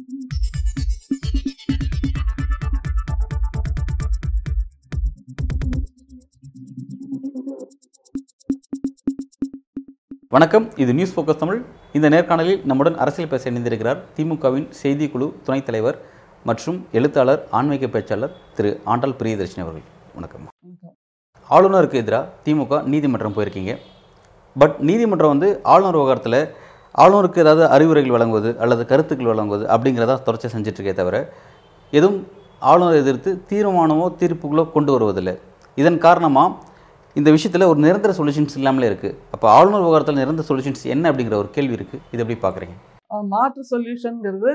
வணக்கம் இது news focus Tamil இந்த நேர்காணலில் நம்முடன் அரசியல் பேச இணைந்திருக்கிறார் திமுகவின் செய்திக்குழு துணைத் தலைவர் மற்றும் எழுத்தாளர் ஆன்மீக பேச்சாளர் திரு ஆண்டாள் பிரியதர்ஷினி அவர்கள். வணக்கம். ஆளுநருக்கு எதிராக திமுக நீதிமன்றம் போயிருக்கீங்க. பட் நீதிமன்றம் வந்து ஆளுநர் விவகாரத்தில் ஆளுநருக்கு ஏதாவது அறிவுரைகள் வழங்குவது அல்லது கருத்துக்கள் வழங்குவது அப்படிங்கிறதா தொடர்ச்சி செஞ்சிட்ருக்கே தவிர எதுவும் ஆளுநரை எதிர்த்து தீர்மானமோ தீர்ப்புகளோ கொண்டு வருவதில்லை. இதன் காரணமாக இந்த விஷயத்தில் ஒரு நிரந்தர சொல்யூஷன்ஸ் இல்லாமலே இருக்குது அப்போ ஆளுநர் விவகாரத்தில் நிரந்தர சொல்யூஷன்ஸ் என்ன அப்படிங்கிற ஒரு கேள்வி இருக்குது இது எப்படி பார்க்குறீங்க? மாற்று சொல்யூஷனுங்கிறது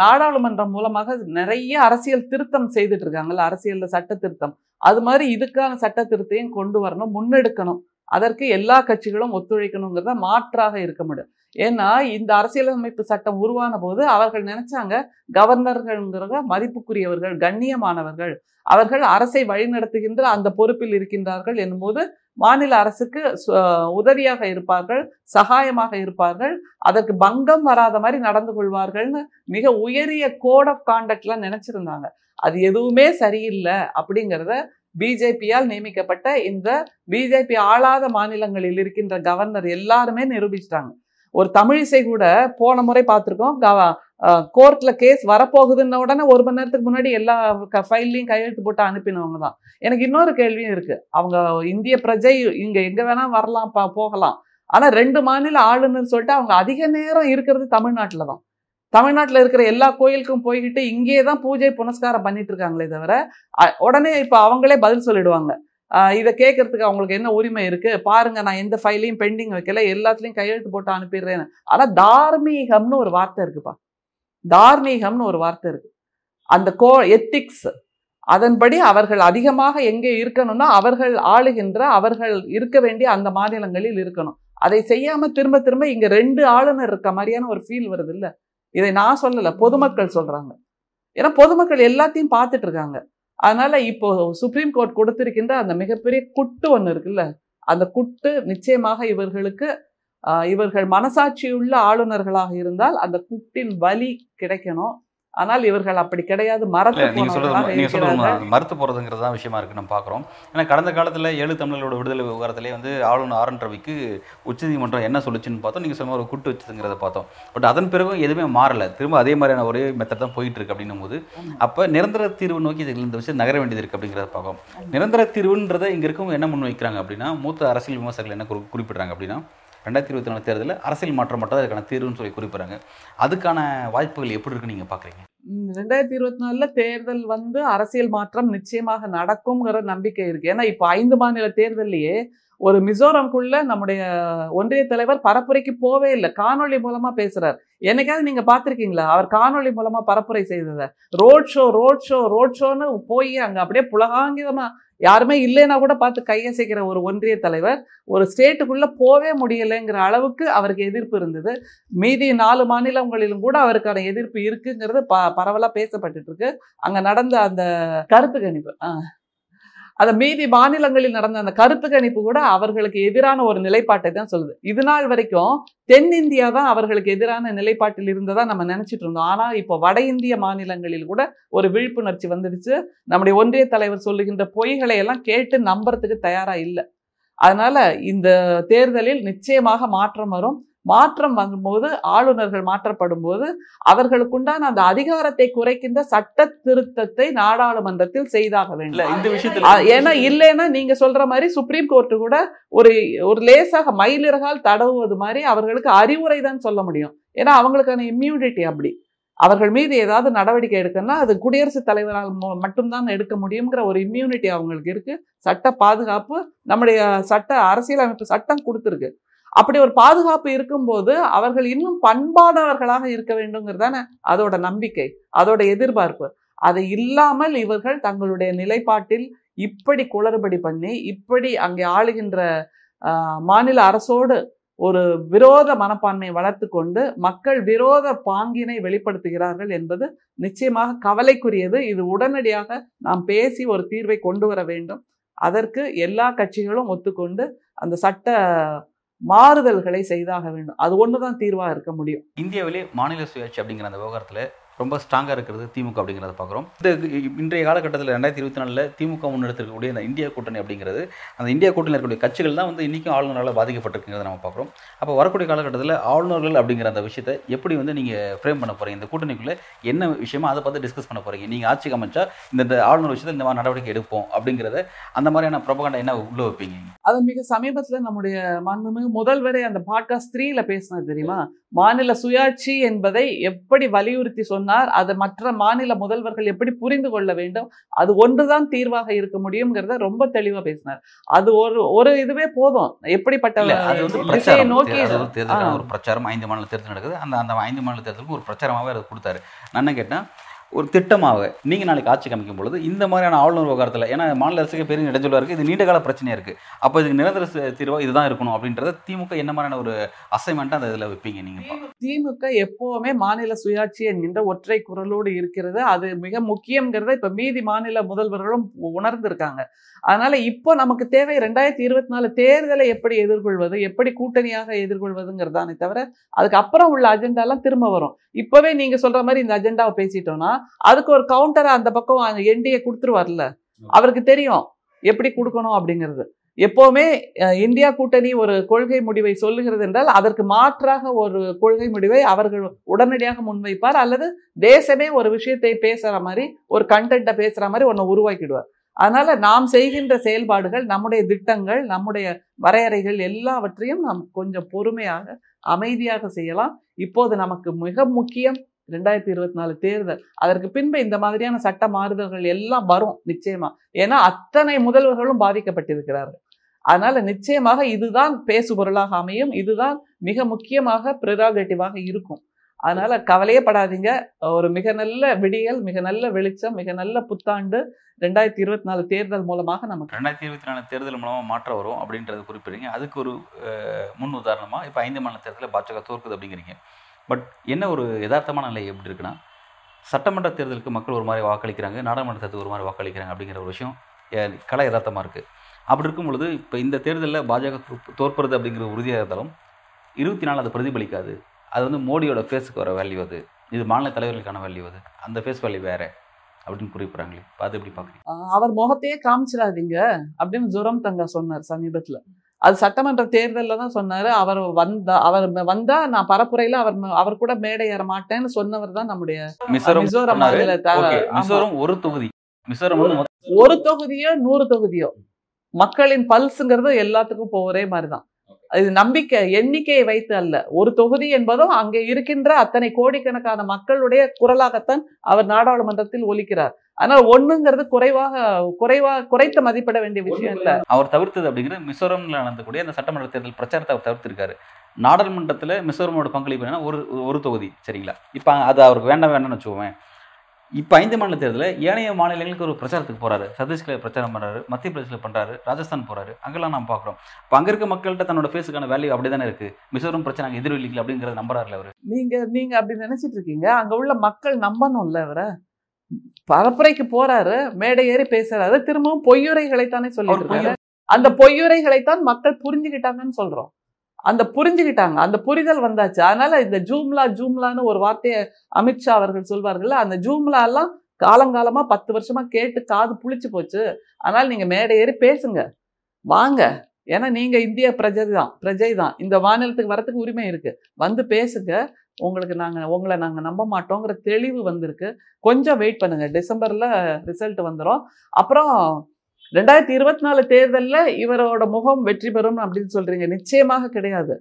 நாடாளுமன்றம் மூலமாக நிறைய அரசியல் திருத்தம் செய்துட்டு இருக்காங்கல்ல அரசியலில் சட்ட திருத்தம். அது மாதிரி இதுக்கான சட்ட திருத்தையும் கொண்டு வரணும் முன்னெடுக்கணும். அதற்கு எல்லா கட்சிகளும் ஒத்துழைக்கணுங்கிறத மாற்றாக இருக்க முடியும். ஏன்னா இந்த அரசியலமைப்பு சட்டம் உருவான போது அவர்கள் நினைச்சாங்க கவர்னர்கள்ங்கிற மதிப்புக்குரியவர்கள் கண்ணியமானவர்கள் அவர்கள் அரசை வழிநடத்துகின்ற அந்த பொறுப்பில் இருக்கின்றார்கள் என்னும்போது மாநில அரசுக்கு சு- உதவியாக இருப்பார்கள் சகாயமாக இருப்பார்கள் அதற்கு பங்கம் வராத மாதிரி நடந்து கொள்வார்கள்னு மிக உயரிய கோட் ஆஃப் கான்டக்ட்லாம் நினைச்சிருந்தாங்க. அது எதுவுமே சரியில்லை அப்படிங்கிறத பிஜேபியால் நியமிக்கப்பட்ட இந்த பிஜேபி ஆளாத மாநிலங்களில் இருக்கின்ற கவர்னர் எல்லாருமே நிரூபிச்சிட்டாங்க. ஒரு தமிழிசை கூட போன முறை பார்த்துருக்கோம். கோர்ட்ல கேஸ் வரப்போகுதுன்ன உடனே ஒரு மணி நேரத்துக்கு முன்னாடி எல்லா ஃபைல்லையும் கையெழுத்து போட்டு அனுப்பினவங்க தான். எனக்கு இன்னொரு கேள்வியும் இருக்கு. அவங்க இந்திய பிரஜை இங்க எங்க வேணா வரலாம் பா- போகலாம். ஆனா ரெண்டு மாநில ஆளுநர் சொல்லிட்டு அவங்க அதிக நேரம் இருக்கிறது தமிழ்நாட்டில் தான். தமிழ்நாட்டில் இருக்கிற எல்லா கோயிலுக்கும் போய்கிட்டு இங்கே தான் பூஜை புனஸ்காரம் பண்ணிட்டு இருக்காங்களே தவிர உடனே இப்போ அவங்களே பதில் சொல்லிடுவாங்க. இதை கேட்கறதுக்கு அவங்களுக்கு என்ன உரிமை இருக்கு? பாருங்க நான் எந்த ஃபைலையும் பெண்டிங் வைக்கல எல்லாத்துலேயும் கையெழுத்து போட்டு அனுப்பிடுறேன்னு. ஆனால் தார்மீகம்னு ஒரு வார்த்தை இருக்குப்பா. தார்மீகம்னு ஒரு வார்த்தை இருக்கு. அந்த கோ எத்திக்ஸ் அதன்படி அவர்கள் அதிகமாக எங்கே இருக்கணும்னா அவர்கள் ஆளுகின்ற அவர்கள் இருக்க வேண்டிய அந்த மாநிலங்களில் இருக்கணும். அதை செய்யாம திரும்ப திரும்ப இங்க ரெண்டு ஆளுநர் இருக்க மாதிரியான ஒரு ஃபீல் வருது இல்லை? இதை நான் சொல்லலை பொதுமக்கள் சொல்றாங்க. ஏன்னா பொதுமக்கள் எல்லாத்தையும் பார்த்துட்டு இருக்காங்க அதனால இப்போ சுப்ரீம் கோர்ட் கொடுத்திருக்கின்ற அந்த மிகப்பெரிய குட்டு ஒன்று இருக்குல்ல அந்த குட்டு நிச்சயமாக இவர்களுக்கு ஆஹ், இவர்கள் மனசாட்சியுள்ள ஆளுநர்களாக இருந்தால் அந்த குட்டின் வலி கிடைக்கணும். ஆனால் இவர்கள் அப்படி கிடையாது. போனவர்களாக நீங்கள் சொல்கிறது இருக்கிறார்கள். உண்மை. மறுத்து போகிறதுங்கிறது தான் விஷயமா இருக்குது நம்ம பார்க்குறோம். ஏன்னா கடந்த காலத்தில் ஏழு தமிழர்களோட விடுதலை விவகாரத்திலே வந்து ஆளுநர் ஆர். என். ரவிக்கு உச்சநீதிமன்றம் என்ன சொல்லுச்சுன்னு பார்த்தோம். நீங்கள் சொன்ன ஒரு குட்டு வச்சுங்கிறத பார்த்தோம். பட் அதன் பிறகும் எதுவுமே மாறல. திரும்ப அதே மாதிரியான ஒரே மெத்தட் தான் போயிட்டு இருக்கு அப்படின்னும் போது. அப்போ நிரந்தர தீர்வு நோக்கி இந்த விஷயம் நகர வேண்டியது இருக்குது அப்படிங்கிறத பார்க்கும் நிரந்தர தீர்வுன்றதை இங்கே இருக்கவங்க என்ன முன் வைக்கிறாங்க அப்படின்னா மூத்த அரசியல் விமர்சகர்கள் என்ன குறி- குறிப்பிடுறாங்க அப்படின்னா ரெண்டாயிரத்தி இருபத்தி நாலு தேர்தலில் அரசியல் மாற்றம் மட்டும் அதுக்கான தீர்வுன்னு சொல்லி குறிப்பிட்றாங்க. அதுக்கான வாய்ப்புகள் எப்படி இருக்குன்னு நீங்கள் பார்க்குறீங்க ரெண்டாயிரத்தி இருபத்தி நாலுல தேர்தல் வந்து அரசியல் மாற்றம் நிச்சயமாக நடக்கும்ங்கிற நம்பிக்கை இருக்கு. ஏன்னா இப்போ ஐந்து மாநில தேர்தல்லையே ஒரு மிசோரம்குள்ள நம்முடைய ஒன்றிய தலைவர் பரப்புரைக்கு போவே இல்லை. காணொளி மூலமா பேசுறார். என்னைக்காவது நீங்க பார்த்திருக்கீங்களா அவர் காணொளி மூலமா பரப்புரை செய்ததை. Road show road show road ஷோன்னு போய் அங்க அப்படியே புலகாங்கிதமா யாருமே இல்லைன்னா கூட பார்த்து கையசைக்கிற ஒரு ஒன்றிய தலைவர் ஒரு ஸ்டேட்டுக்குள்ள போவே முடியலைங்கிற அளவுக்கு அவருக்கு எதிர்ப்பு இருந்தது. மீதி நாலு மாநிலங்களிலும் கூட அவருக்கான எதிர்ப்பு இருக்குங்கிறது ப பரவலா பேசப்பட்டுட்டு இருக்கு. அங்க நடந்த அந்த கருத்து கணிப்பு அதை மீதி மாநிலங்களில் நடந்த அந்த கருத்து கணிப்பு கூட அவர்களுக்கு எதிரான ஒரு நிலைப்பாட்டை தான் சொல்லுது. இது நாள் வரைக்கும் தென்னிந்தியா தான் அவர்களுக்கு எதிரான நிலைப்பாட்டில் இருந்ததா நம்ம நினைச்சிட்டு இருந்தோம். ஆனா இப்போ வட இந்திய மாநிலங்களில் கூட ஒரு விழிப்புணர்ச்சி வந்துடுச்சு. நம்முடைய ஒன்றிய தலைவர் சொல்லுகின்ற பொய்களை எல்லாம் கேட்டு நம்புறதுக்கு தயாரா இல்லை. அதனால இந்த தேர்தலில் நிச்சயமாக மாற்றம் வரும். மாற்றம் வரும்போது ஆளுநர்கள் மாற்றப்படும் போது அவர்களுக்குண்டான அந்த அதிகாரத்தை குறைக்கின்ற சட்ட திருத்தத்தை நாடாளுமன்றத்தில் செய்தாக வேண்டும். இந்த விஷயத்துல ஏன்னா இல்லைன்னா நீங்க சொல்ற மாதிரி சுப்ரீம் கோர்ட் கூட ஒரு ஒரு லேசாக மயிலிறகால் தடவுவது மாதிரி அவர்களுக்கு அறிவுரை தான் சொல்ல முடியும். ஏன்னா அவங்களுக்கான இம்யூனிட்டி அப்படி. அவர்கள் மீது ஏதாவது நடவடிக்கை எடுக்கணும்னா அது குடியரசுத் தலைவரால் மட்டும்தான் எடுக்க முடியுங்கிற ஒரு இம்யூனிட்டி அவங்களுக்கு இருக்கு. சட்ட பாதுகாப்பு நம்முடைய சட்ட அரசியலமைப்பு சட்டம் கொடுத்துருக்கு. அப்படி ஒரு பாதுகாப்பு இருக்கும்போது அவர்கள் இன்னும் பண்பாடவர்களாக இருக்க வேண்டுங்கிறதான அதோட நம்பிக்கை அதோட எதிர்பார்ப்பு. அது இல்லாமல் இவர்கள் தங்களுடைய நிலைப்பாட்டில் இப்படி குளறுபடி பண்ணி இப்படி அங்கே ஆளுகின்ற மாநில அரசோடு ஒரு விரோத மனப்பான்மையை வளர்த்து கொண்டு மக்கள் விரோத பாங்கினை வெளிப்படுத்துகிறார்கள் என்பது நிச்சயமாக கவலைக்குரியது. இது உடனடியாக நாம் பேசி ஒரு தீர்வை கொண்டு வர வேண்டும். அதற்கு எல்லா கட்சிகளும் ஒத்துக்கொண்டு அந்த சட்ட மாறுதல்களை செய்தாக வேண்டும். அது ஒன்று தான் தீர்வாக இருக்க முடியும். இந்தியாவிலே மாநில சுயாட்சி அப்படிங்கிற அந்த விவகாரத்தில் ரொம்ப ஸ்ட்ராங்காக இருக்கிறது திமுக அப்படிங்கிறத பார்க்குறோம். இந்த இன்றைய காலகட்டத்தில் ரெண்டாயிரத்தி இருபத்தி நாலில் திமுக முன்னெடுத்திருக்கக்கூடிய இந்த இந்தியா கூட்டணி அப்படிங்கிறது அந்த இந்தியா கூட்டணியில் இருக்கக்கூடிய கட்சிகள் தான் வந்து இன்றைக்கும் ஆளுநரால் பாதிக்கப்பட்டிருக்குங்கிறத நம்ம பார்க்குறோம். அப்போ வரக்கூடிய காலகட்டத்தில் ஆளுநர்கள் அப்படிங்கிற அந்த விஷயத்தை எப்படி வந்து நீங்கள் ஃப்ரேம் பண்ண போகிறீங்க இந்த கூட்டணிக்குள்ளே என்ன விஷயமோ அதை பார்த்து டிஸ்கஸ் பண்ண போகிறீங்க நீங்கள் ஆட்சிக்கு அமைச்சா இந்த இந்த ஆளுநர் விஷயத்தில் இந்த மாதிரி நடவடிக்கை எடுப்போம் அப்படிங்கிறத அந்த மாதிரியான ப்ரொபகண்டா என்ன உள்ள வைப்பீங்க? அது மிக சமீபத்தில் நம்முடைய மாண்புமிகு முதல்வரே அந்த பாட்காஸ்ட் த்ரீல பேசினது தெரியுமா? மாநில சுயாட்சி என்பதை எப்படி வலியுறுத்தி சொன்னார். அதை மற்ற மாநில முதல்வர்கள் எப்படி புரிந்து கொள்ள வேண்டும்? அது ஒன்றுதான் தீர்வாக இருக்க முடியுங்கிறத ரொம்ப தெளிவா பேசினார். அது ஒரு ஒரு இதுவே போதும். எப்படிப்பட்ட நோக்கி. ஒரு பிரச்சாரம் ஐந்து மாநில தேர்தல் நடக்குது. அந்த அந்த ஐந்து மாநில தேர்தலுக்கு ஒரு பிரச்சாரமாகவே அதை கொடுத்தாரு. நான் என்ன கேட்டேன்? ஒரு திட்டமாக நீங்கள் நாளைக்கு ஆட்சி காமிக்கும் பொழுது இந்த மாதிரியான ஆளுநர் விவகாரத்தில் ஏன்னா மாநில அரசுக்கு பெரிய இடைஞ்சலாக இருக்குது இது நீண்ட கால பிரச்சனையாக இருக்குது அப்போ இதுக்கு நிரந்தர தீர்வாக இதுதான் இருக்கணும் அப்படின்றத திமுக என்ன மாதிரியான ஒரு அசைன்மெண்ட்டாக அந்த இதில் வைப்பீங்க நீங்கள் திமுக எப்போவுமே மாநில சுயாட்சி என்கின்ற ஒற்றை குரலோடு இருக்கிறது. அது மிக முக்கியங்கிறத இப்போ மீதி மாநில முதல்வர்களும் உணர்ந்திருக்காங்க. அதனால் இப்போ நமக்கு தேவை ரெண்டாயிரத்தி இருபத்தி நாலு தேர்தலை எப்படி எதிர்கொள்வது எப்படி கூட்டணியாக எதிர்கொள்வதுங்கிறதானே தவிர அதுக்கு அப்புறம் உள்ள அஜெண்டாலாம் திரும்ப வரும். இப்போவே நீங்கள் சொல்கிற மாதிரி இந்த அஜெண்டாவை பேசிட்டோம்னா அதுக்கு ஒரு கவுண்டரை அந்த பக்கம் என்டிஏ கொடுத்துருவார்ல. அவருக்கு தெரியும் எப்படி கொடுக்கணும் அப்படிங்கிறது. எப்போவுமே இந்தியா கூட்டணி ஒரு கொள்கை முடிவை சொல்லுகிறது என்றால் அதற்கு மாற்றாக ஒரு கொள்கை முடிவை அவர்கள் உடனடியாக முன்வைப்பார். அல்லது தேசமே ஒரு விஷயத்தை பேசுற மாதிரி ஒரு கண்டென்ட்டை பேசுற மாதிரி ஒன்று உருவாக்கிடுவார். அதனால நாம் செய்கின்ற செயல்பாடுகள் நம்முடைய திட்டங்கள் நம்முடைய வரையறைகள் எல்லாவற்றையும் நாம் கொஞ்சம் பொறுமையாக அமைதியாக செய்யலாம். இப்போது நமக்கு மிக முக்கியம் ரெண்டாயிரத்தி இருபத்தி நாலு தேர்தல். அதற்கு பின்பு இந்த மாதிரியான சட்ட மாறுதல்கள் எல்லாம் வரும் நிச்சயமா. ஏன்னா அத்தனை முதல்வர்களும் பாதிக்கப்பட்டிருக்கிறார்கள். அதனால நிச்சயமாக இதுதான் பேசு பொருளாக அமையும். இதுதான் மிக முக்கியமாக ப்ரிராகேட்டிவாக இருக்கும். அதனால கவலையே படாதீங்க. ஒரு மிக நல்ல விடியல் மிக நல்ல வெளிச்சம் மிக நல்ல புத்தாண்டு ரெண்டாயிரத்தி இருபத்தி நாலு தேர்தல் மூலமாக நமக்கு. ரெண்டாயிரத்தி இருபத்தி நாலு தேர்தல் மூலமாக மாற்றம் வரும் அப்படின்றது குறிப்பிடுறீங்க. அதுக்கு ஒரு முன் உதாரணமாக இப்போ ஐந்து மாநில தேர்தலில் பாஜக தோற்குது அப்படிங்கிறீங்க. பட் என்ன ஒரு யதார்த்தமான நிலை எப்படி இருக்குன்னா சட்டமன்ற தேர்தலுக்கு மக்கள் ஒரு மாதிரி வாக்களிக்கிறாங்க நாடாளுமன்ற தேர்தலுக்கு ஒரு மாதிரி வாக்களிக்கிறாங்க அப்படிங்கிற ஒரு விஷயம் கலை யதார்த்தமாக இருக்குது அப்படி இருக்கும் பொழுது இப்போ இந்த தேர்தலில் பாஜக தோற்- அப்படிங்கிற உறுதியாக இருந்தாலும் இருபத்தி நாலு அது பிரதிபலிக்காது. அது வந்து மோடியோட ஃபேஸுக்கு வர வேல்யூ அது. இது மாநில தலைவர்களுக்கான வேல்யூ அது. அந்த ஃபேஸ் வேல்யூ வேற அப்படின்னு குறிப்பிட்றாங்களே. பார்த்து அது எப்படி பார்க்குறீங்க அவர் முகத்தையே காமிச்சிடாதீங்க அப்படின்னு ஜுரம் தங்கா சொன்னார் சமீபத்துல. அது சட்டமன்ற தேர்தல்ல தான் சொன்னாரு. அவர் வந்தா அவர் வந்தா நான் பரப்புரையில அவர் அவர் கூட மேடை ஏற மாட்டேன்னு சொன்னவர் தான் நம்முடைய மிசோரம் ஒரு தொகுதி. மிசோரம் ஒரு தொகுதியோ நூறு தொகுதியோ. மக்களின் பல்ஸுங்கிறது எல்லாத்துக்கும் ஒரே மாதிரிதான். இது நம்பிக்கை எண்ணிக்கையை வைத்து அல்ல. ஒரு தொகுதி என்பதும் அங்கே இருக்கின்ற அத்தனை கோடிக்கணக்கான மக்களுடைய குரலாகத்தான் அவர் நாடாளுமன்றத்தில் ஒலிக்கிறார். ஆனால் ஒண்ணுங்கிறது குறைவாக குறைவா குறைத்து மதிப்பிட வேண்டிய விஷயம் இல்ல. அவர் தவிர்த்தது அப்படிங்கிறது மிசோரம்ல நடந்தக்கூடிய அந்த சட்டமன்ற தேர்தல் பிரச்சாரத்தை அவர் தவிர்த்திருக்காரு. நாடாளுமன்றத்தில் மிசோரமோட பங்களிப்பு என்னன்னா ஒரு ஒரு தொகுதி சரிங்களா? இப்போ அது அவருக்கு வேண்டாம் வேண்டாம்னு வச்சுக்கோவேன். இப்போ ஐந்து மாநில தேர்தலில் ஏனைய மாநிலங்களுக்கு ஒரு பிரச்சாரத்துக்கு போறாரு. சத்தீஸ்கரில் பிரச்சாரம் பண்றாரு மத்திய பிரதேசில் பண்றாரு ராஜஸ்தான் போறாரு. அங்கெல்லாம் நாம் பார்க்குறோம். இப்போ அங்கே இருக்க மக்கள்கிட்ட தன்னோட ஃபேஸுக்கான வேல்யூ அப்படி தானே இருக்கு? மிசோரம் பிரச்சனை அங்கே எதிரொலிக்கல அப்படிங்கிறத நம்புறாருல அவர். நீங்க நீங்க அப்படி நினைச்சிட்டு இருக்கீங்க. அங்க உள்ள மக்கள் நம்பணும்ல அவரை? பரப்புரைக்கு போறாரு மேடை ஏறி பேசுறாரு திரும்பவும் பொய்யுரைகளைத்தானே சொல்லிட்டு இருக்காரு அந்த பொய்யுரைகளைத்தான் மக்கள் புரிஞ்சுக்கிட்டாங்கன்னு சொல்றோம். அந்த புரிஞ்சுக்கிட்டாங்க அந்த புரிதல் வந்தாச்சு. அதனால இந்த ஜூம்லா ஜூம்லான்னு ஒரு வார்த்தையை அமித்ஷா அவர்கள் சொல்வார்கள் அந்த ஜூம்லா எல்லாம் காலங்காலமா பத்து வருஷமா கேட்டு காது புளிச்சு போச்சு. அதனால நீங்க மேடை ஏறி பேசுங்க. வாங்க. ஏன்னா நீங்க இந்திய பிரஜை தான் பிரஜை தான். இந்த மாநிலத்துக்கு வரத்துக்கு உரிமை இருக்கு. வந்து பேசுங்க. உங்களுக்கு நாங்கள் உங்களை நாங்கள் நம்ப மாட்டோங்கிற தெளிவு வந்திருக்கு. கொஞ்சம் வெயிட் பண்ணுங்கள் டிசம்பரில் ரிசல்ட் வந்துடும் அப்புறம் ரெண்டாயிரத்தி இருபத்தி நாலு தேர்தலில் இவரோட முகம் வெற்றி பெறும் அப்படின்னு சொல்கிறீங்க நிச்சயமாக கிடையாது.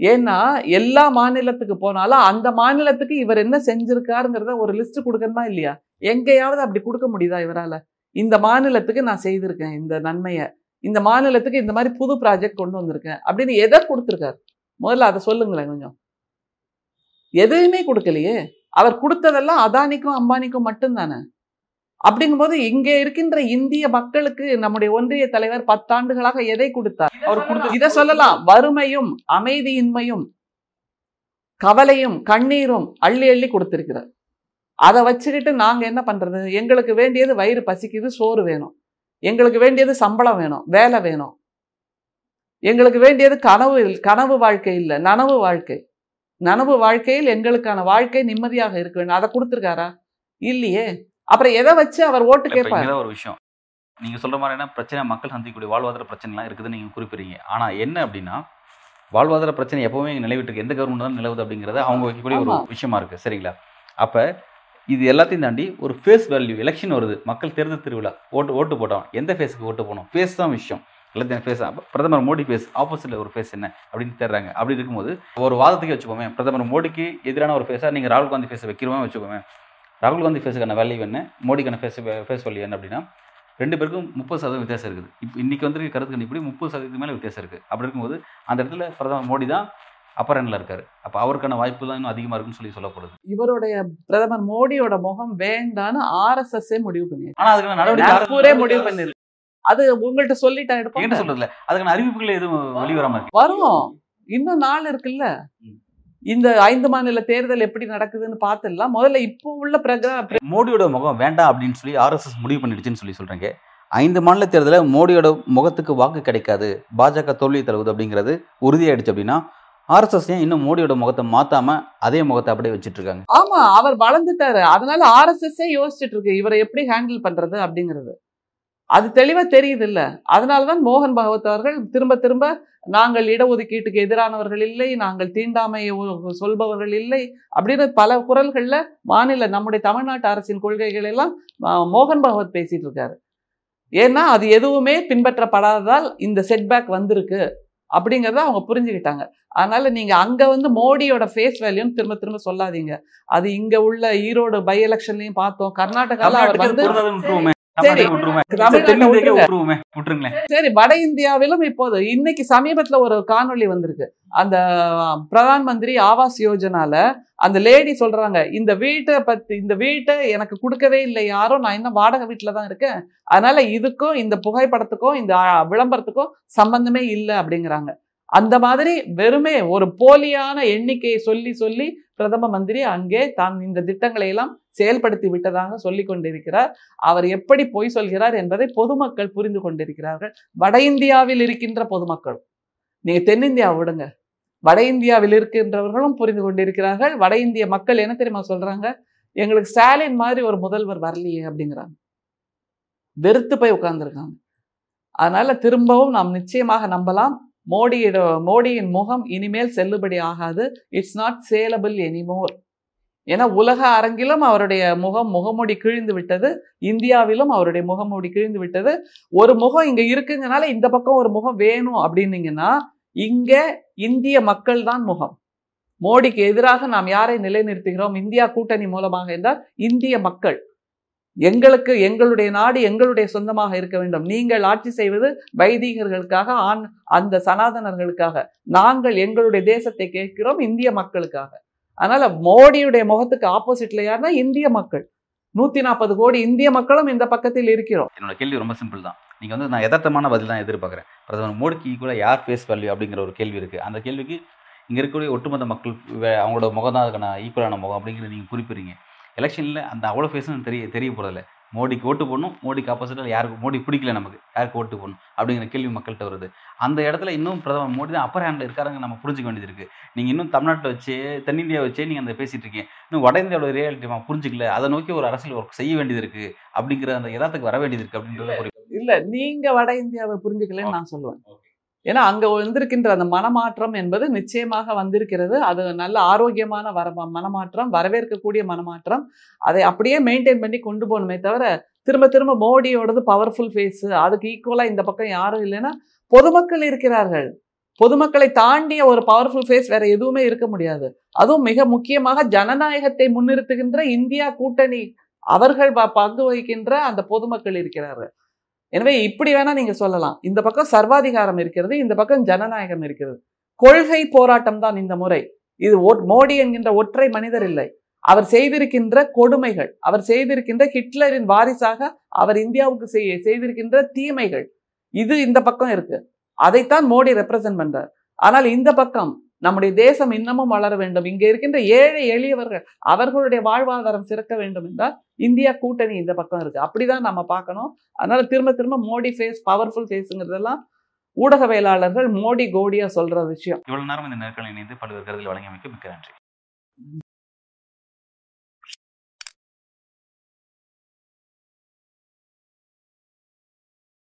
ஏன்னா எல்லா மாநிலத்துக்கு போனாலும் அந்த மாநிலத்துக்கு இவர் என்ன செஞ்சிருக்காருங்கிறத ஒரு லிஸ்ட் கொடுக்கணுமா இல்லையா? எங்கேயாவது அப்படி கொடுக்க முடியுதா இவரால்? இந்த மாநிலத்துக்கு நான் செய்திருக்கேன் இந்த நன்மையை. இந்த மாநிலத்துக்கு இந்த மாதிரி புது ப்ராஜெக்ட் கொண்டு வந்திருக்கேன் அப்படின்னு எதை கொடுத்துருக்காரு? முதல்ல அதை சொல்லுங்களேன் கொஞ்சம். எதையுமே கொடுக்கலையே. அவர் கொடுத்ததெல்லாம் அதானிக்கும் அம்பானிக்கும் மட்டும்தானே? அப்படிங்கும்போது இங்கே இருக்கின்ற இந்திய மக்களுக்கு நம்முடைய ஒன்றிய தலைவர் பத்தாண்டுகளாக எதை கொடுத்தார்? அவர் கொடுத்த இதை சொல்லலாம். வறுமையும் அமைதியின்மையும் கவலையும் கண்ணீரும் அள்ளி அள்ளி கொடுத்திருக்கிறார். அதை வச்சுக்கிட்டு நாங்க என்ன பண்றது? எங்களுக்கு வேண்டியது வயிறு பசிக்குது சோறு வேணும். எங்களுக்கு வேண்டியது சம்பளம் வேணும் வேலை வேணும். எங்களுக்கு வேண்டியது கனவு கனவு வாழ்க்கை இல்லை நனவு வாழ்க்கை. நனவு வாழ்க்கையில் எங்களுக்கான வாழ்க்கை நிம்மதியாக இருக்க வேண்டும். அதை கொடுத்துருக்காரா? இல்லையே. அப்புறம் எதை வச்சு அவர் ஓட்டு கேட்பார்? ஒரு விஷயம். நீங்க சொல்ற மாதிரி என்ன பிரச்சனை மக்கள் சந்திக்கக்கூடிய வாழ்வாதார பிரச்சனைலாம் இருக்குதுன்னு நீங்க குறிப்பிடுறீங்க. ஆனா என்ன அப்படின்னா வாழ்வாதார பிரச்சனை எப்பவுமே நிலவிட்டு இருக்கு எந்த கவர்மெண்ட் தான் நிலவுது அப்படிங்கறது அவங்க வைக்கக்கூடிய ஒரு. விஷயமா இருக்கு. சரிங்களா? அப்ப இது எல்லாத்தையும் தாண்டி ஒரு ஃபேஸ் வேல்யூ எலெக்ஷன் வருது. மக்கள் தேர்தல் திருவிழா ஓட்டு ஓட்டு போட்டோம். எந்த ஃபேஸுக்கு ஓட்டு போனோம் ஃபேஸ் தான் விஷயம். எல்லாத்தையும் ஃபேஸ் பிரதமர் மோடி ஃபேஸ் ஆப்போசிட்ல ஒரு ஃபேஸ் என்ன அப்படின்னு தேடுறாங்க. அப்படி இருக்கும்போது ஒரு வாதத்துக்கு வச்சுக்கோமே பிரதமர் மோடிக்கு எதிரான ஒரு ஃபேஸா நீங்க ராகுல் காந்தி ஃபேஸை வைக்கிறோமே வச்சுக்கோமே ராகுல் காந்தி ஃபேஸுக்கான வேல்யூ என்ன மோடிக்கான ஃபேஸ் ஃபேஸ் வேல்யூ என்ன அப்படின்னா ரெண்டு பேருக்கும் முப்பது சதவீதம் வித்தியாசம் இருக்குது. இப்போ இன்னைக்கு வந்து கருத்து கணிப்படி முப்பது சதவீதம் மேலே வித்தியாசம் இருக்குது அப்படி இருக்கும்போது அந்த இடத்துல பிரதமர் மோடி தான் அப்பர் எண்ணில் இருக்காரு. அப்போ அவருக்கான வாய்ப்பு தான் இன்னும் அதிகமாக இருக்குன்னு சொல்லி சொல்லப்படுது. இவருடைய பிரதமர் மோடியோட முகம் வேண்டான்னு ஆர்எஸ்எஸ் முடிவு பண்ணி ஆனால் அதுக்கான நடவடிக்கை முடிவு பண்ணிருக்கு அது உங்கள்கிட்ட சொல்லிட்டா என்கிட்ட எடுப்போம் சொல்றதுல அதுக்கான அறிவிப்புகள் எதுவும் வெளிவராம வரும் இன்னும் நாள் இருக்குல்ல. இந்த ஐந்து மாநில தேர்தல் எப்படி நடக்குதுன்னு பார்த்துடலாம். முதல்ல இப்போ உள்ள பிரகா மோடியோட முகம் வேண்டாம் அப்படின்னு சொல்லி ஆர்எஸ்எஸ் முடிவு பண்ணிடுச்சுன்னு சொல்லி சொல்றீங்க. ஐந்து மாநில தேர்தலில் மோடியோட முகத்துக்கு வாக்கு கிடைக்காது. பாஜக தோல்வி தழுவுது அப்படிங்கிறது உறுதியாயிடுச்சு அப்படின்னா ஆர்எஸ்எஸ் ஏன் இன்னும் மோடியோட முகத்தை மாத்தாம அதே முகத்தை அப்படியே வச்சிட்டு இருக்காங்க? ஆமா அவர் வளர்ந்துட்டாரு. அதனால ஆர்எஸ்எஸ் யோசிச்சுட்டு இருக்கு. இவரை எப்படி ஹேண்டில் பண்றது அப்படிங்கிறது. அது தெளிவா தெரியுது இல்ல அதனாலதான் மோகன் பகவத் அவர்கள் திரும்ப திரும்ப நாங்கள் இடஒதுக்கீட்டுக்கு எதிரானவர்கள் இல்லை நாங்கள் தீண்டாமையை சொல்பவர்கள் இல்லை அப்படின்னு பல குரல்கள்ல மாநில நம்முடைய தமிழ்நாட்டு அரசின் கொள்கைகள் எல்லாம் மோகன் பகவத் பேசிட்டு இருக்காரு. ஏன்னா அது எதுவுமே பின்பற்றப்படாததால் இந்த செட்பேக் வந்திருக்கு அப்படிங்கறத அவங்க புரிஞ்சுக்கிட்டாங்க. அதனால நீங்க அங்க வந்து மோடியோட ஃபேஸ் வேல்யூன்னு திரும்ப திரும்ப சொல்லாதீங்க. அது இங்க உள்ள ஈரோடு பை எலெக்ஷன்லயும் பார்த்தோம். அவர் தமிழ்நாட்டுக்கு வந்து சரி. வட இந்தியாவிலும் இப்போது இன்னைக்கு சமீபத்துல ஒரு காணொளி வந்திருக்கு. அந்த பிரதான் மந்திரி ஆவாஸ் யோஜனால அந்த லேடி சொல்றாங்க இந்த வீட்டை பத்தி இந்த வீட்டை எனக்கு கொடுக்கவே இல்லை யாரும் நான் இன்னும் வாடகை வீட்டுல தான் இருக்கேன். அதனால இதுக்கும் இந்த புகைப்படத்துக்கும் இந்த விளம்பரத்துக்கும் சம்பந்தமே இல்லை அப்படிங்கிறாங்க. அந்த மாதிரி வெறுமே ஒரு போலியான எண்ணிக்கையை சொல்லி சொல்லி பிரதம மந்திரி அங்கே தான் இந்த திட்டங்களை எல்லாம் செயல்படுத்தி விட்டதாக சொல்லி கொண்டிருக்கிறார். அவர் எப்படி பொய் சொல்கிறார் என்பதை பொதுமக்கள் புரிந்து கொண்டிருக்கிறார்கள். வட இந்தியாவில் இருக்கின்ற பொதுமக்களும் நீங்க தென்னிந்தியா விடுங்க. வட இந்தியாவில் இருக்கின்றவர்களும் புரிந்து கொண்டிருக்கிறார்கள். வட இந்திய மக்கள் என்ன தெரியுமா சொல்றாங்க? எங்களுக்கு ஸ்டாலின் மாதிரி ஒரு முதல்வர் வரலையே அப்படிங்கிறாங்க. வெறுத்து போய் உட்கார்ந்துருக்காங்க. அதனால திரும்பவும் நாம் நிச்சயமாக நம்பலாம். மோடியோட மோடியின் முகம் இனிமேல் செல்லுபடி ஆகாது. இட்ஸ் நாட் சேலபிள் எனிமோர் ஏன்னா உலக அரங்கிலும் அவருடைய முகம் முகமூடி கிழிந்து விட்டது. இந்தியாவிலும் அவருடைய முகமூடி கிழிந்து விட்டது. ஒரு முகம் இங்க இருக்குங்கனால இந்த பக்கம் ஒரு முகம் வேணும் அப்படின்னீங்கன்னா இங்க இந்திய மக்கள் தான் முகம். மோடிக்கு எதிராக நாம் யாரை நிலைநிறுத்துகிறோம்? இந்தியா கூட்டணி மூலமாக என்றால் இந்திய மக்கள். எங்களுக்கு எங்களுடைய நாடு எங்களுடைய சொந்தமாக இருக்க வேண்டும். நீங்கள் ஆட்சி செய்வது வைதிகர்களுக்காக ஆண் அந்த சனாதனர்களுக்காக. நாங்கள் எங்களுடைய தேசத்தை கேட்கிறோம் இந்திய மக்களுக்காக. அதனால மோடியுடைய முகத்துக்கு ஆப்போசிட்ல யாருன்னா இந்திய மக்கள். நூத்தி நாற்பது கோடி இந்திய மக்களும் இந்த பக்கத்தில் இருக்கிறோம். என்னோட கேள்வி ரொம்ப சிம்பிள் தான். நீங்கள் வந்து நான் யதார்த்தமான பதில் தான் எதிர்பார்க்குறேன். பிரதமர் மோடிக்கு கூட யார் ஃபேஸ் வேல்யூ அப்படிங்கிற ஒரு கேள்வி இருக்குது அந்த கேள்விக்கு இங்கே இருக்கக்கூடிய ஒட்டுமொத்த மக்கள் அவங்களோட முகம் தான் அதுக்கான ஈக்குவலான முகம் அப்படிங்கிறத நீங்கள் குறிப்பிடுறீங்க. எலெக்ஷனில் அந்த அவ்வளோ ஃபேஸ்னு தெரிய தெரிய போகிறதில்ல மோடிக்கு ஓட்டு போடணும் மோடிக்கு ஆப்போசிட்டில் யாருக்கு மோடி பிடிக்கல நமக்கு. யாருக்கு ஓட்டு போடணும் அப்படிங்கிற கேள்வி மக்கள்கிட்ட வருது. அந்த இடத்துல இன்னும் பிரதமர் மோடி தான் அப்பர் ஹேண்டில் இருக்காருங்க நம்ம புரிஞ்சுக்க வேண்டியது இருக்குது நீங்கள் இன்னும் தமிழ்நாட்டை வச்சு தென்னிந்தியா வச்சே நீங்கள் அந்த பேசிட்டு இருக்கீங்க. இன்னும் வட இந்தியாவோட ரியாலிட்டி நம்ம புரிஞ்சுக்கல. அதை நோக்கி ஒரு அரசியல் ஒர்க் செய்ய வேண்டியது இருக்குது அப்படிங்கிற அந்த யதார்த்தத்துக்கு வர வேண்டியது இருக்குது அப்படின்றத இல்ல நீங்க வட இந்தியாவை புரிஞ்சுக்கலன்னு நான் சொல்லுவேன். ஏன்னா அங்க வந்திருக்கின்ற அந்த மனமாற்றம் என்பது நிச்சயமாக வந்திருக்கிறது. அது நல்ல ஆரோக்கியமான வர மனமாற்றம் வரவேற்கக்கூடிய மனமாற்றம். அதை அப்படியே மெயின்டைன் பண்ணி கொண்டு போகணுமே தவிர திரும்ப திரும்ப மோடியோடது பவர்ஃபுல் ஃபேஸு அதுக்கு ஈக்குவலா இந்த பக்கம் யாரும் இல்லைன்னா பொதுமக்கள் இருக்கிறார்கள். பொதுமக்களை தாண்டிய ஒரு பவர்ஃபுல் ஃபேஸ் வேற எதுவுமே இருக்க முடியாது. அதுவும் மிக முக்கியமாக ஜனநாயகத்தை முன்னிறுத்துகின்ற இந்தியா கூட்டணி அவர்கள் ப- பங்கு வகிக்கின்ற அந்த பொதுமக்கள் இருக்கிறார்கள். எனவே இப்படி வேணா நீங்க சொல்லலாம். இந்த பக்கம் சர்வாதிகாரம் இருக்கிறது இந்த பக்கம் ஜனநாயகம் இருக்கிறது. கொள்கை போராட்டம் தான் இந்த முறை. இது மோடி என்கின்ற ஒற்றை மனிதர் இல்லை. அவர் செய்திருக்கின்ற கொடுமைகள் அவர் செய்திருக்கின்ற ஹிட்லரின் வாரிசாக அவர் இந்தியாவுக்கு செய்ய செய்திருக்கின்ற தீமைகள். இது இந்த பக்கம் இருக்கு. அதைத்தான் மோடி ரெப்ரசன்ட் பண்றார். ஆனால் இந்த பக்கம் நம்முடைய தேசம் இன்னமும் வளர வேண்டும். இங்க இருக்கின்ற ஏழை எளியவர்கள் அவர்களுடைய வாழ்வாதாரம் சிறக்க வேண்டும் என்றால் இந்தியா கூட்டணி இந்த பக்கம் இருக்கு. அப்படிதான் நம்ம பார்க்கணும். அதனால திரும்ப திரும்ப மோடி ஃபேஸ் பவர்ஃபுல் ஃபேஸுங்கிறதெல்லாம் ஊடகவியலாளர்கள் மோடி கோடியா சொல்ற விஷயம். இவ்வளவு நேரம் இந்த நேர்காணல் இணைந்து பல்வேறு கருத்தில் வழங்கியமைக்கு மிக்க நன்றி.